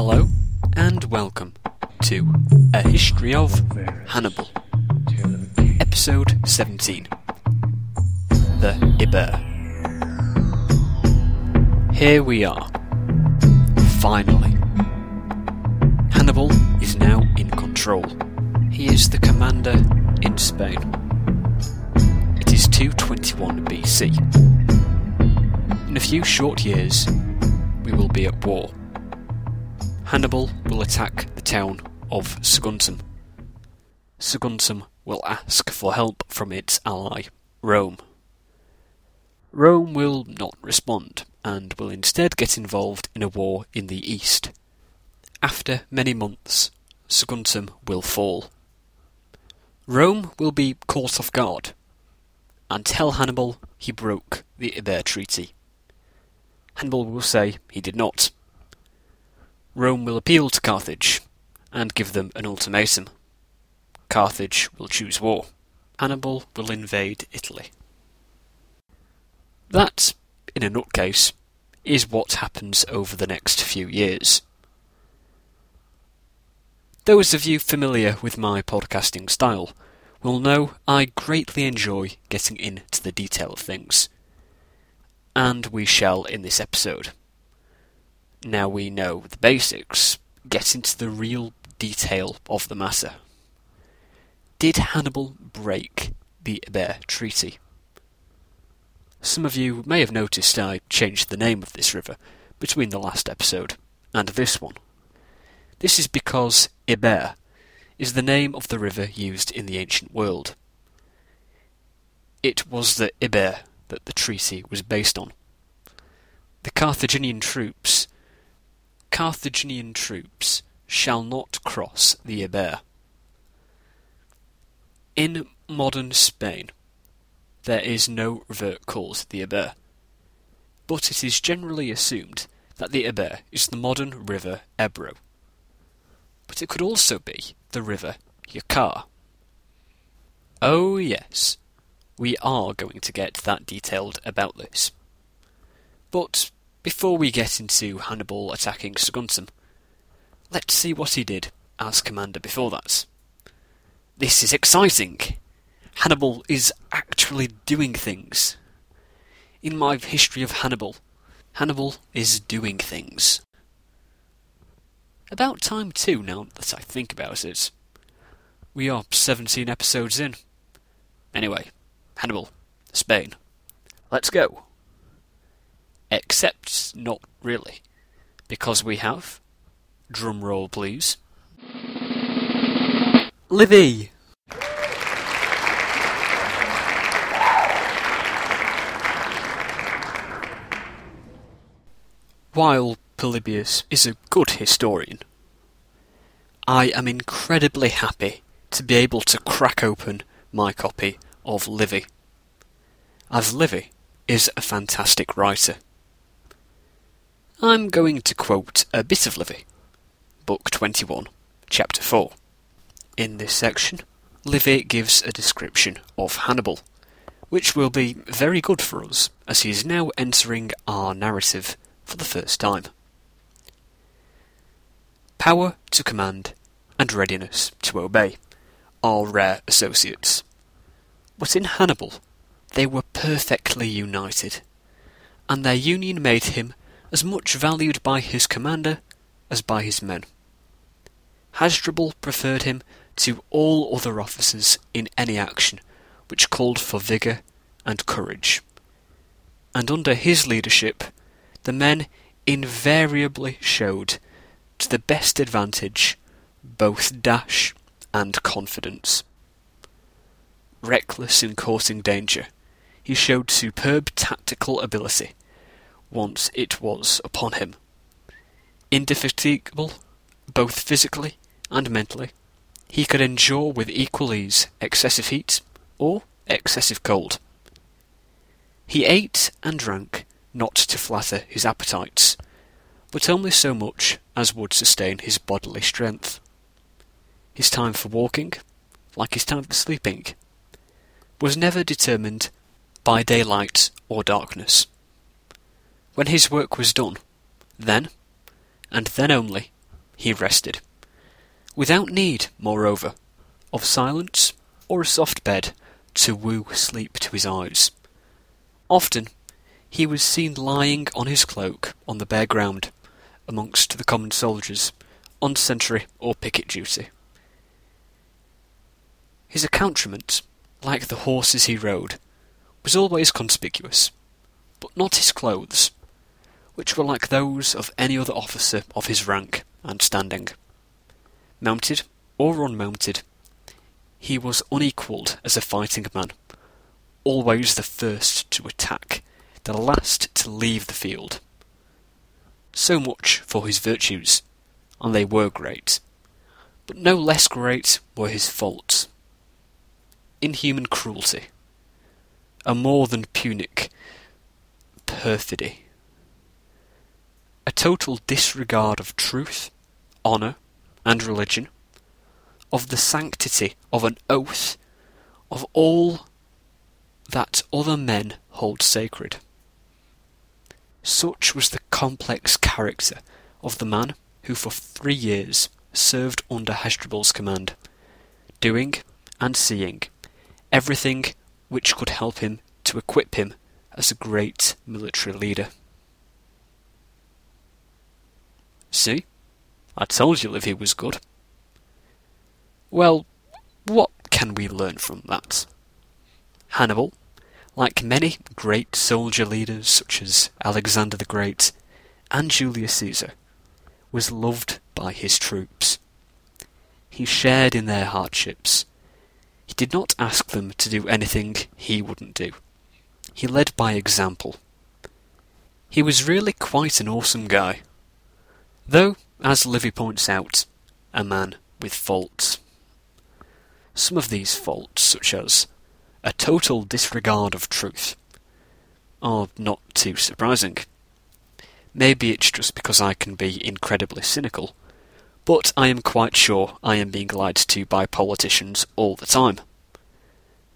Hello, and welcome to A History of Hannibal, Episode 17 The Iber. Here we are. Finally. Hannibal is now in control. He is the commander in Spain. It is 221 BC. In a few short years, we will be at war. Hannibal will attack the town of Saguntum. Saguntum will ask for help from its ally, Rome. Rome will not respond and will instead get involved in a war in the east. After many months, Saguntum will fall. Rome will be caught off guard and tell Hannibal he broke the Iber Treaty. Hannibal will say he did not. Rome will appeal to Carthage and give them an ultimatum. Carthage will choose war. Hannibal will invade Italy. That, in a nutcase, is what happens over the next few years. Those of you familiar with my podcasting style will know I greatly enjoy getting into the detail of things. And we shall in this episode. Now we know the basics, get into the real detail of the matter. Did Hannibal break the Iber Treaty? Some of you may have noticed I changed the name of this river between the last episode and this one. This is because Iber is the name of the river used in the ancient world. It was the Iber that the treaty was based on. The Carthaginian troops Carthaginian troops shall not cross the Iber. In modern Spain, there is no river called the Iber, but it is generally assumed that the Iber is the modern river Ebro. But it could also be the river Júcar. Oh, yes, we are going to get that detailed about this. But before we get into Hannibal attacking Saguntum, let's see what he did as commander before that. This is exciting! Hannibal is actually doing things. In my history of Hannibal, Hannibal is doing things. About time too, now that I think about it. We are 17 episodes in. Anyway, Hannibal, Spain. Let's go. Except not really, because we have. Drum roll, please. Livy! While Polybius is a good historian, I am incredibly happy to be able to crack open my copy of Livy, as Livy is a fantastic writer. I'm going to quote a bit of Livy, Book 21, Chapter 4. In this section, Livy gives a description of Hannibal, which will be very good for us as he is now entering our narrative for the first time. Power to command and readiness to obey are rare associates. But in Hannibal, they were perfectly united, and their union made him as much valued by his commander as by his men. Hasdrubal preferred him to all other officers in any action which called for vigour and courage. And under his leadership, the men invariably showed to the best advantage both dash and confidence. Reckless in courting danger, he showed superb tactical ability once it was upon him. Indefatigable, both physically and mentally, he could endure with equal ease excessive heat or excessive cold. He ate and drank not to flatter his appetites, but only so much as would sustain his bodily strength. His time for walking, like his time for sleeping, was never determined by daylight or darkness. When his work was done, then, and then only, he rested, without need, moreover, of silence or a soft bed to woo sleep to his eyes. Often he was seen lying on his cloak on the bare ground amongst the common soldiers on sentry or picket duty. His accoutrement, like the horses he rode, was always conspicuous, but not his clothes, which were like those of any other officer of his rank and standing. Mounted or unmounted, he was unequalled as a fighting man, always the first to attack, the last to leave the field. So much for his virtues, and they were great. But no less great were his faults. Inhuman cruelty, a more than Punic perfidy, a total disregard of truth, honour, and religion, of the sanctity of an oath, of all that other men hold sacred. Such was the complex character of the man who for three years served under Hasdrubal's command, doing and seeing everything which could help him to equip him as a great military leader. See? I told you Livy was good. Well, what can we learn from that? Hannibal, like many great soldier leaders such as Alexander the Great and Julius Caesar, was loved by his troops. He shared in their hardships. He did not ask them to do anything he wouldn't do. He led by example. He was really quite an awesome guy. Though, as Livy points out, a man with faults. Some of these faults, such as a total disregard of truth, are not too surprising. Maybe it's just because I can be incredibly cynical, but I am quite sure I am being lied to by politicians all the time.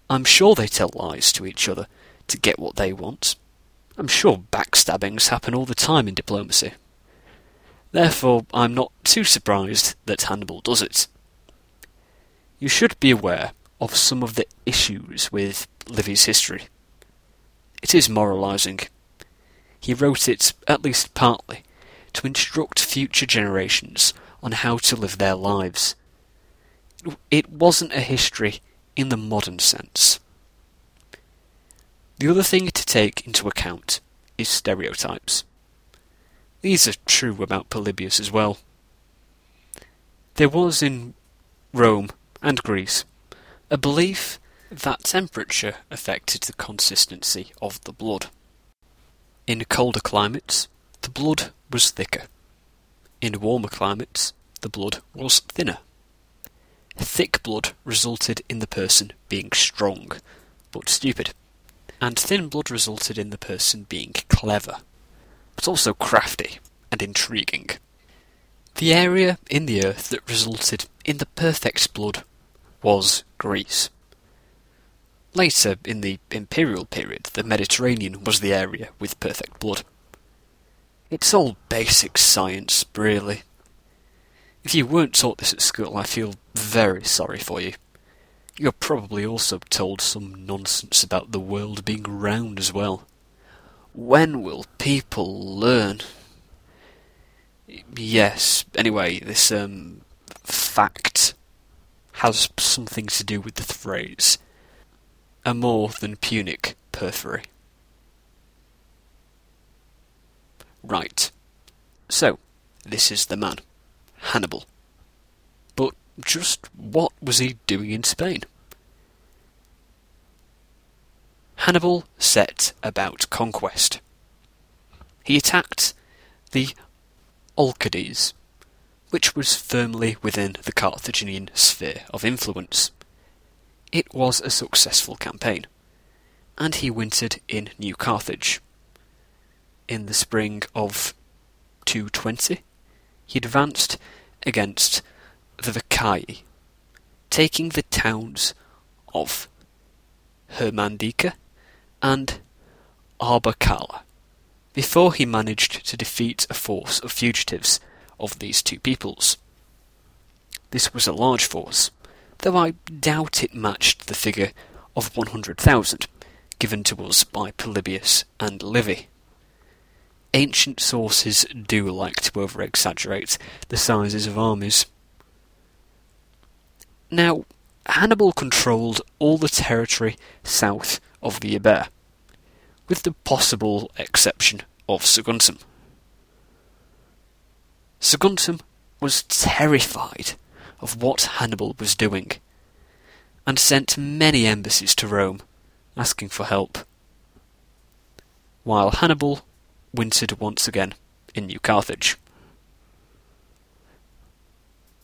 I'm sure they tell lies to each other to get what they want. I'm sure backstabbings happen all the time in diplomacy. Therefore, I'm not too surprised that Hannibal does it you should be aware of some of the issues with Livy's history. It is moralizing. He wrote it, at least partly, to instruct future generations on how to live their lives. It wasn't a history in the modern sense. The other thing to take into account is stereotypes. These are true about Polybius as well. There was in Rome and Greece, a belief that temperature affected the consistency of the blood. In colder climates, the blood was thicker. In warmer climates, the blood was thinner. Thick blood resulted in the person being strong, but stupid, and thin blood resulted in the person being clever, but also crafty and intriguing. The area in the earth that resulted in the perfect blood was Greece. Later, in the imperial period, the Mediterranean was the area with perfect blood. It's all basic science, really. If you weren't taught this at school, I feel very sorry for you. You're probably also told some nonsense about the world being round as well. When will people learn? Yes, anyway, this, um, fact has something to do with the phrase a more than Punic perfidy. Right. So, this is the man, Hannibal. But just what was he doing in Spain? Hannibal set about conquest. He attacked the Olcades, which was firmly within the Carthaginian sphere of influence. It was a successful campaign, and he wintered in New Carthage. In the spring of 220, he advanced against the Vacaei, taking the towns of Hermandica and Arbacala, before he managed to defeat a force of fugitives of these two peoples. This was a large force, though I doubt it matched the figure of 100,000 given to us by Polybius and Livy. Ancient sources do like to over exaggerate the sizes of armies. Now, Hannibal controlled all the territory south of the Iber, with the possible exception of Saguntum. Saguntum was terrified of what Hannibal was doing, and sent many embassies to Rome asking for help, while Hannibal wintered once again in New Carthage.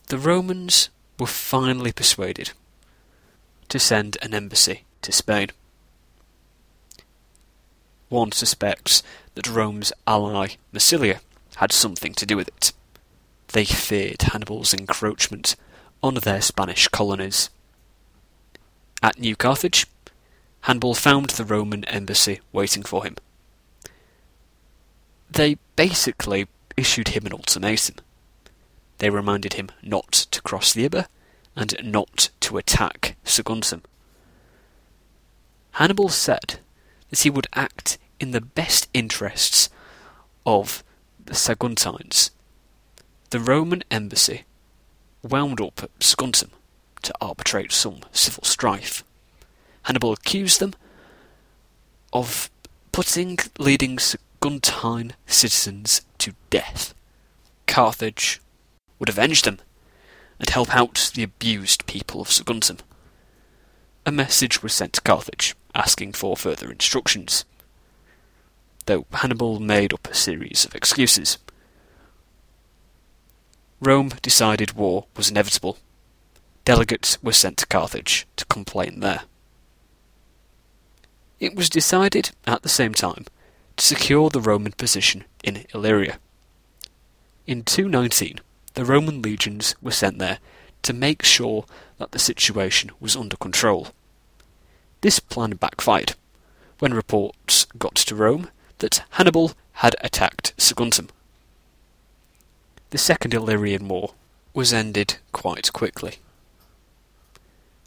The Romans were finally persuaded to send an embassy to Spain. One suspects that Rome's ally, Massilia, had something to do with it. They feared Hannibal's encroachment on their Spanish colonies. At New Carthage, Hannibal found the Roman embassy waiting for him. They basically issued him an ultimatum. They reminded him not to cross the Iber and not to attack Saguntum. Hannibal said that he would act in the best interests of the Saguntines. The Roman embassy wound up at Saguntum to arbitrate some civil strife. Hannibal accused them of putting leading Saguntine citizens to death. Carthage would avenge them and help out the abused people of Saguntum. A message was sent to Carthage asking for further instructions, though Hannibal made up a series of excuses. Rome decided war was inevitable. Delegates were sent to Carthage to complain there. It was decided, at the same time, to secure the Roman position in Illyria. In 219, the Roman legions were sent there to make sure that the situation was under control. This plan backfired when reports got to Rome that Hannibal had attacked Saguntum. The Second Illyrian War was ended quite quickly,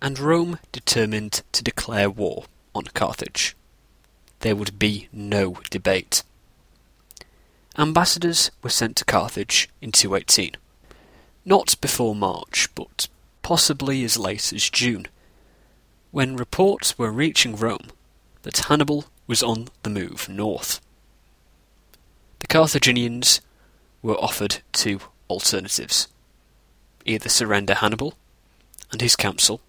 and Rome determined to declare war on Carthage. There would be no debate. Ambassadors were sent to Carthage in 218. Not before March, but possibly as late as June, when reports were reaching Rome that Hannibal was on the move north. The Carthaginians were offered two alternatives either surrender Hannibal and his council,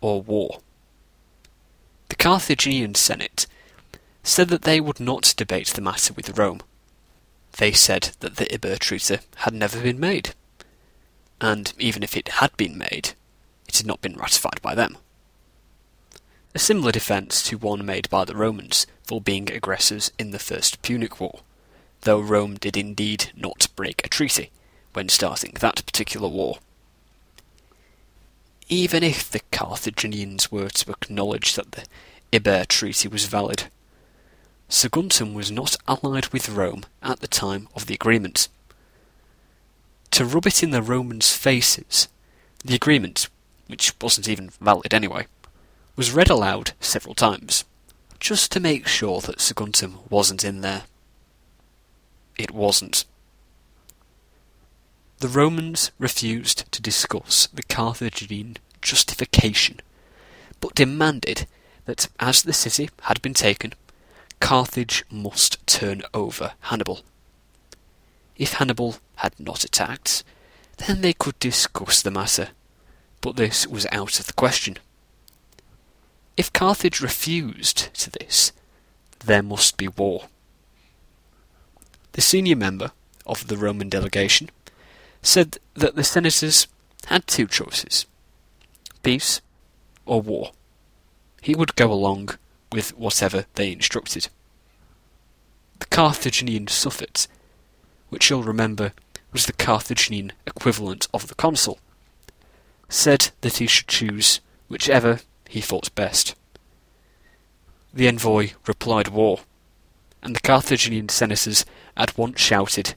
or war. The Carthaginian Senate said that they would not debate the matter with Rome. They said that the Iber Treaty had never been made, and even if it had been made, it had not been ratified by them. A similar defence to one made by the Romans for being aggressors in the First Punic War, though Rome did indeed not break a treaty when starting that particular war even if the Carthaginians were to acknowledge that the Iber Treaty was valid. Saguntum was not allied with Rome at the time of the agreement. To rub it in the Romans' faces, the agreement, which wasn't even valid anyway, was read aloud several times, just to make sure that Saguntum wasn't in there. It wasn't. The Romans refused to discuss the Carthaginian justification, but demanded that as the city had been taken, Carthage must turn over Hannibal. If Hannibal had not attacked, then they could discuss the matter, but this was out of the question. If Carthage refused to this, there must be war. The senior member of the Roman delegation said that the senators had two choices peace or war. He would go along with whatever they instructed. The Carthaginian suffet, which you'll remember was the Carthaginian equivalent of the consul, said that he should choose whichever he thought best. The envoy replied war, and the Carthaginian senators at once shouted,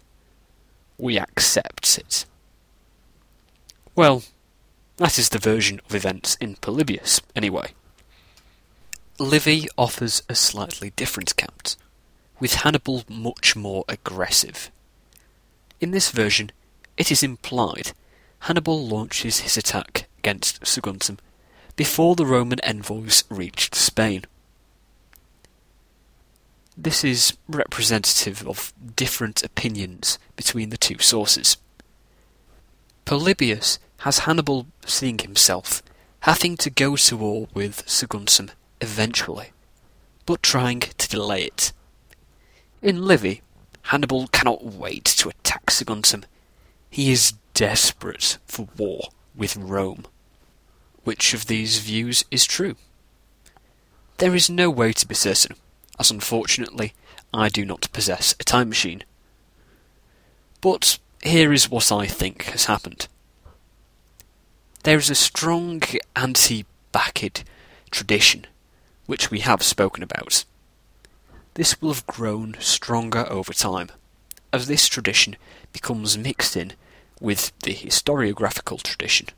we accept it. Well, that is the version of events in Polybius, anyway. Livy offers a slightly different account, with Hannibal much more aggressive. In this version, it is implied Hannibal launches his attack against Saguntum before the Roman envoys reached Spain. This is representative of different opinions between the two sources. Polybius has Hannibal seeing himself having to go to war with Saguntum eventually, but trying to delay it. In Livy, Hannibal cannot wait to attack Saguntum. He is desperate for war with Rome. Which of these views is true? There is no way to be certain, as unfortunately I do not possess a time machine. But here is what I think has happened. There is a strong anti-Barcid tradition, which we have spoken about. This will have grown stronger over time, as this tradition becomes mixed in with the historiographical tradition.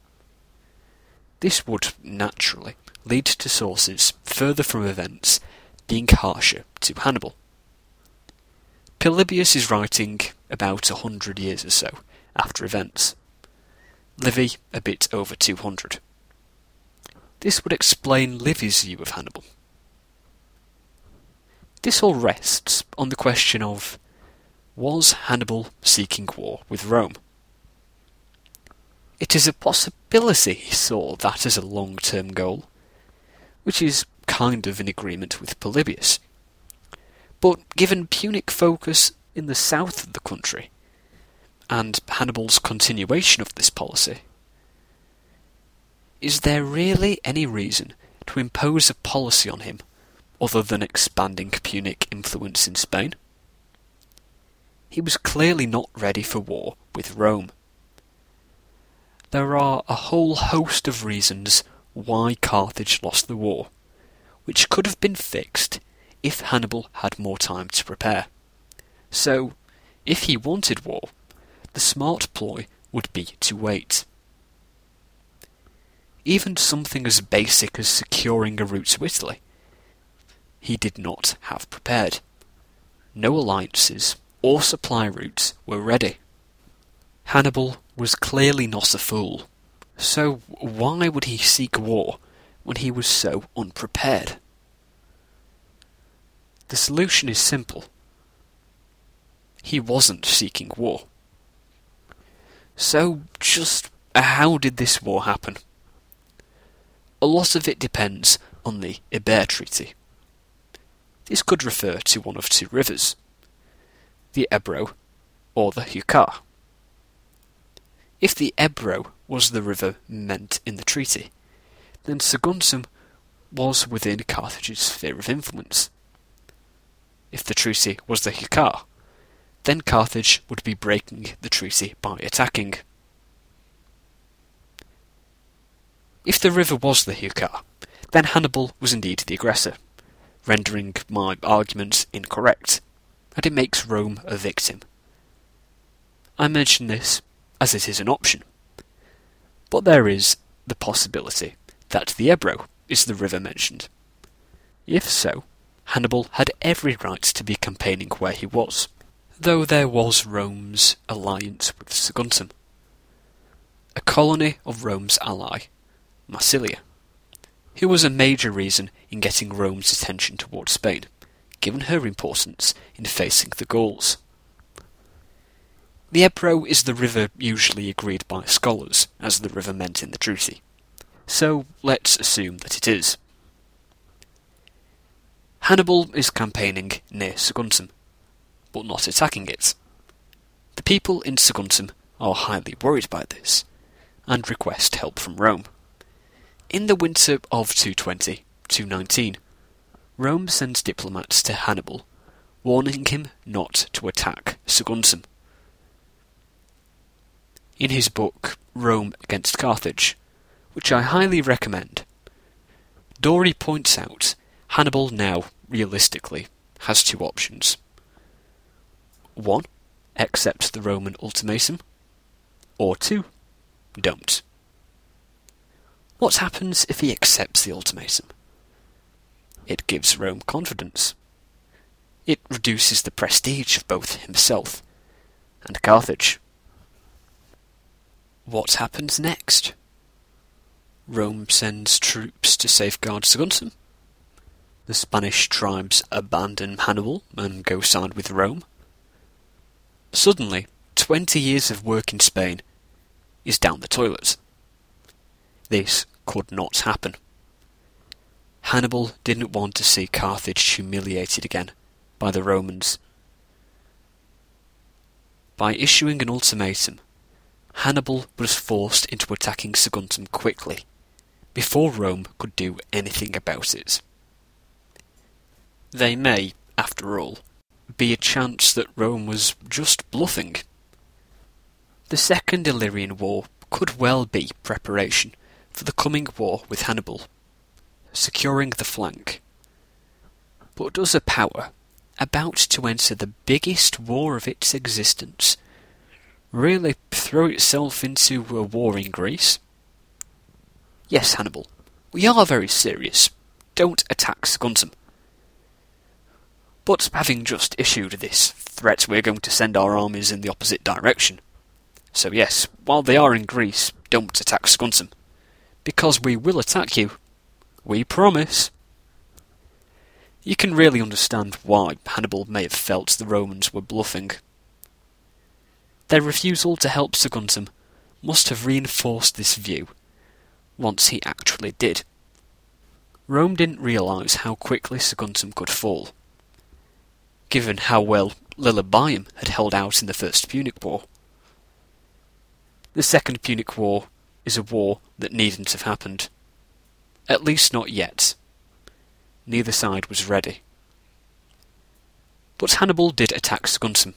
This would naturally lead to sources further from events being harsher to Hannibal. Polybius is writing about a hundred years or so after events. Livy a bit over 200. This would explain Livy's view of Hannibal. This all rests on the question of was Hannibal seeking war with Rome? It is a possibility he saw that as a long term goal, which is kind of in agreement with Polybius. But given Punic focus in the south of the country, and Hannibal's continuation of this policy, is there really any reason to impose a policy on him other than expanding Punic influence in Spain? He was clearly not ready for war with Rome. There are a whole host of reasons why Carthage lost the war, which could have been fixed if Hannibal had more time to prepare. So, if he wanted war, the smart ploy would be to wait. Even something as basic as securing a route to Italy, he did not have prepared. No alliances or supply routes were ready. Hannibal was clearly not a fool, so why would he seek war when he was so unprepared? The solution is simple. He wasn't seeking war. So, just how did this war happen? A lot of it depends on the Iber Treaty. This could refer to one of two rivers, the Ebro or the Júcar. If the Ebro was the river meant in the treaty, then Saguntum was within Carthage's sphere of influence. If the treaty was the Júcar, then Carthage would be breaking the treaty by attacking. If the river was the Júcar, then Hannibal was indeed the aggressor, rendering my argument incorrect, and it makes Rome a victim. I mention this as it is an option. But there is the possibility that the Ebro is the river mentioned. If so, Hannibal had every right to be campaigning where he was, though there was Rome's alliance with Saguntum, a colony of Rome's ally, Massilia, who was a major reason in getting Rome's attention towards Spain, given her importance in facing the Gauls. The Ebro is the river usually agreed by scholars as the river meant in the treaty, so let's assume that it is. Hannibal is campaigning near Saguntum, but not attacking it. The people in Saguntum are highly worried by this, and request help from Rome. In the winter of 220 219, Rome sends diplomats to Hannibal, warning him not to attack Saguntum in his book Rome Against Carthage, which I highly recommend. Dorey points out Hannibal now, realistically, has two options. One, accept the Roman ultimatum, or two, don't. What happens if he accepts the ultimatum? It gives Rome confidence. It reduces the prestige of both himself and Carthage. What happens next? Rome sends troops to safeguard Saguntum. The Spanish tribes abandon Hannibal and go side with Rome. Suddenly, 20 years of work in Spain is down the toilet. This could not happen. Hannibal didn't want to see Carthage humiliated again by the Romans. By issuing an ultimatum, Hannibal was forced into attacking Saguntum quickly, before Rome could do anything about it. They may, after all, be a chance that Rome was just bluffing. The Second Illyrian War could well be preparation for the coming war with Hannibal, securing the flank. But does a power about to enter the biggest war of its existence really throw itself into a war in Greece? Yes, Hannibal, we are very serious. Don't attack Saguntum. But having just issued this threat, we're going to send our armies in the opposite direction. So yes, while they are in Greece, don't attack Saguntum. Because we will attack you. We promise. You can really understand why Hannibal may have felt the Romans were bluffing. Their refusal to help Saguntum must have reinforced this view, once he actually did. Rome didn't realise how quickly Saguntum could fall, given how well Lilybaeum had held out in the First Punic War. The Second Punic War is a war that needn't have happened. At least not yet. Neither side was ready. But Hannibal did attack Saguntum,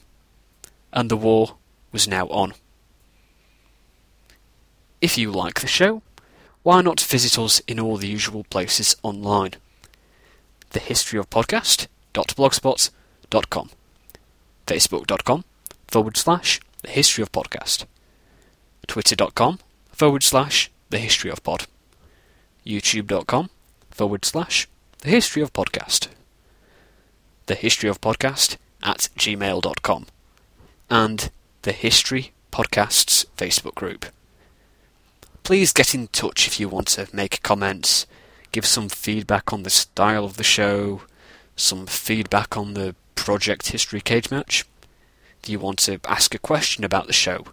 and the war was now on. If you like the show, why not visit us in all the usual places online? The History of Podcast.blogspot.com, Facebook.com forward slash The History of Podcast, Twitter.com forward slash The History of Pod, YouTube.com forward slash The History of Podcast, The History of Podcast at gmail.com, and The History Podcasts Facebook group please get in touch if you want to make comments, give some feedback on the style of the show, some feedback on the Project History Cage match. If you want to ask a question about the show,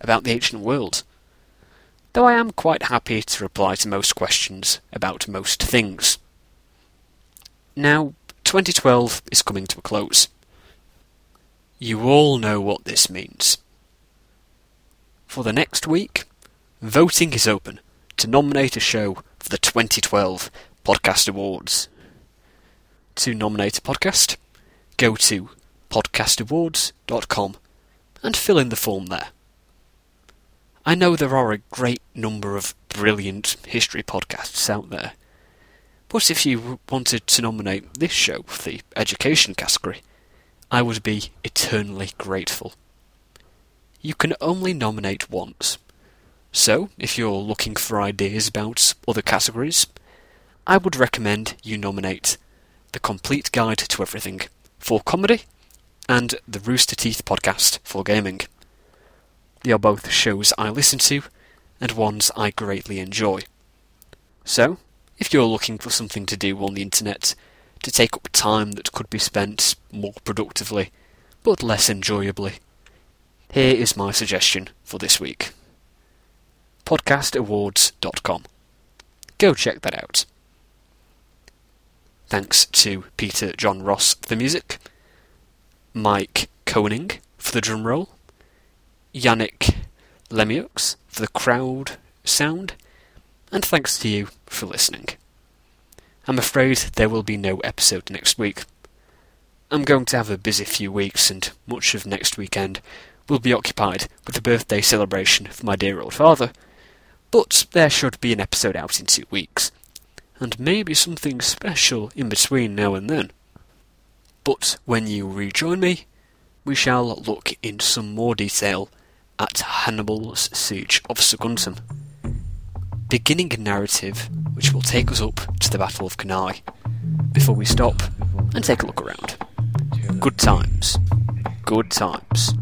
about the ancient world. Though I am quite happy to reply to most questions about most things. Now, 2012 is coming to a close. You all know what this means. For the next week, Voting is open to nominate a show for the 2012 Podcast Awards. To nominate a podcast, go to podcastawards.com and fill in the form there. I know there are a great number of brilliant history podcasts out there, but if you wanted to nominate this show for the education category, I would be eternally grateful. You can only nominate once, so, if you're looking for ideas about other categories, I would recommend you nominate The Complete Guide to Everything for comedy and The Rooster Teeth podcast for gaming. They are both shows I listen to and ones I greatly enjoy. So, if you're looking for something to do on the internet to take up time that could be spent more productively but less enjoyably, here is my suggestion for this week podcastawards.com. Go check that out. Thanks to Peter John Ross for the music, Mike Koenig for the drum roll, Yannick Lemieux for the crowd sound, and thanks to you for listening. I'm afraid there will be no episode next week. I'm going to have a busy few weeks, and much of next weekend will be occupied with the birthday celebration for my dear old father, but there should be an episode out in two weeks, and maybe something special in between now and then. But when you rejoin me, we shall look in some more detail at Hannibal's siege of Saguntum, beginning a narrative which will take us up to the Battle of Cannae, before we stop and take a look around. Good times. Good times.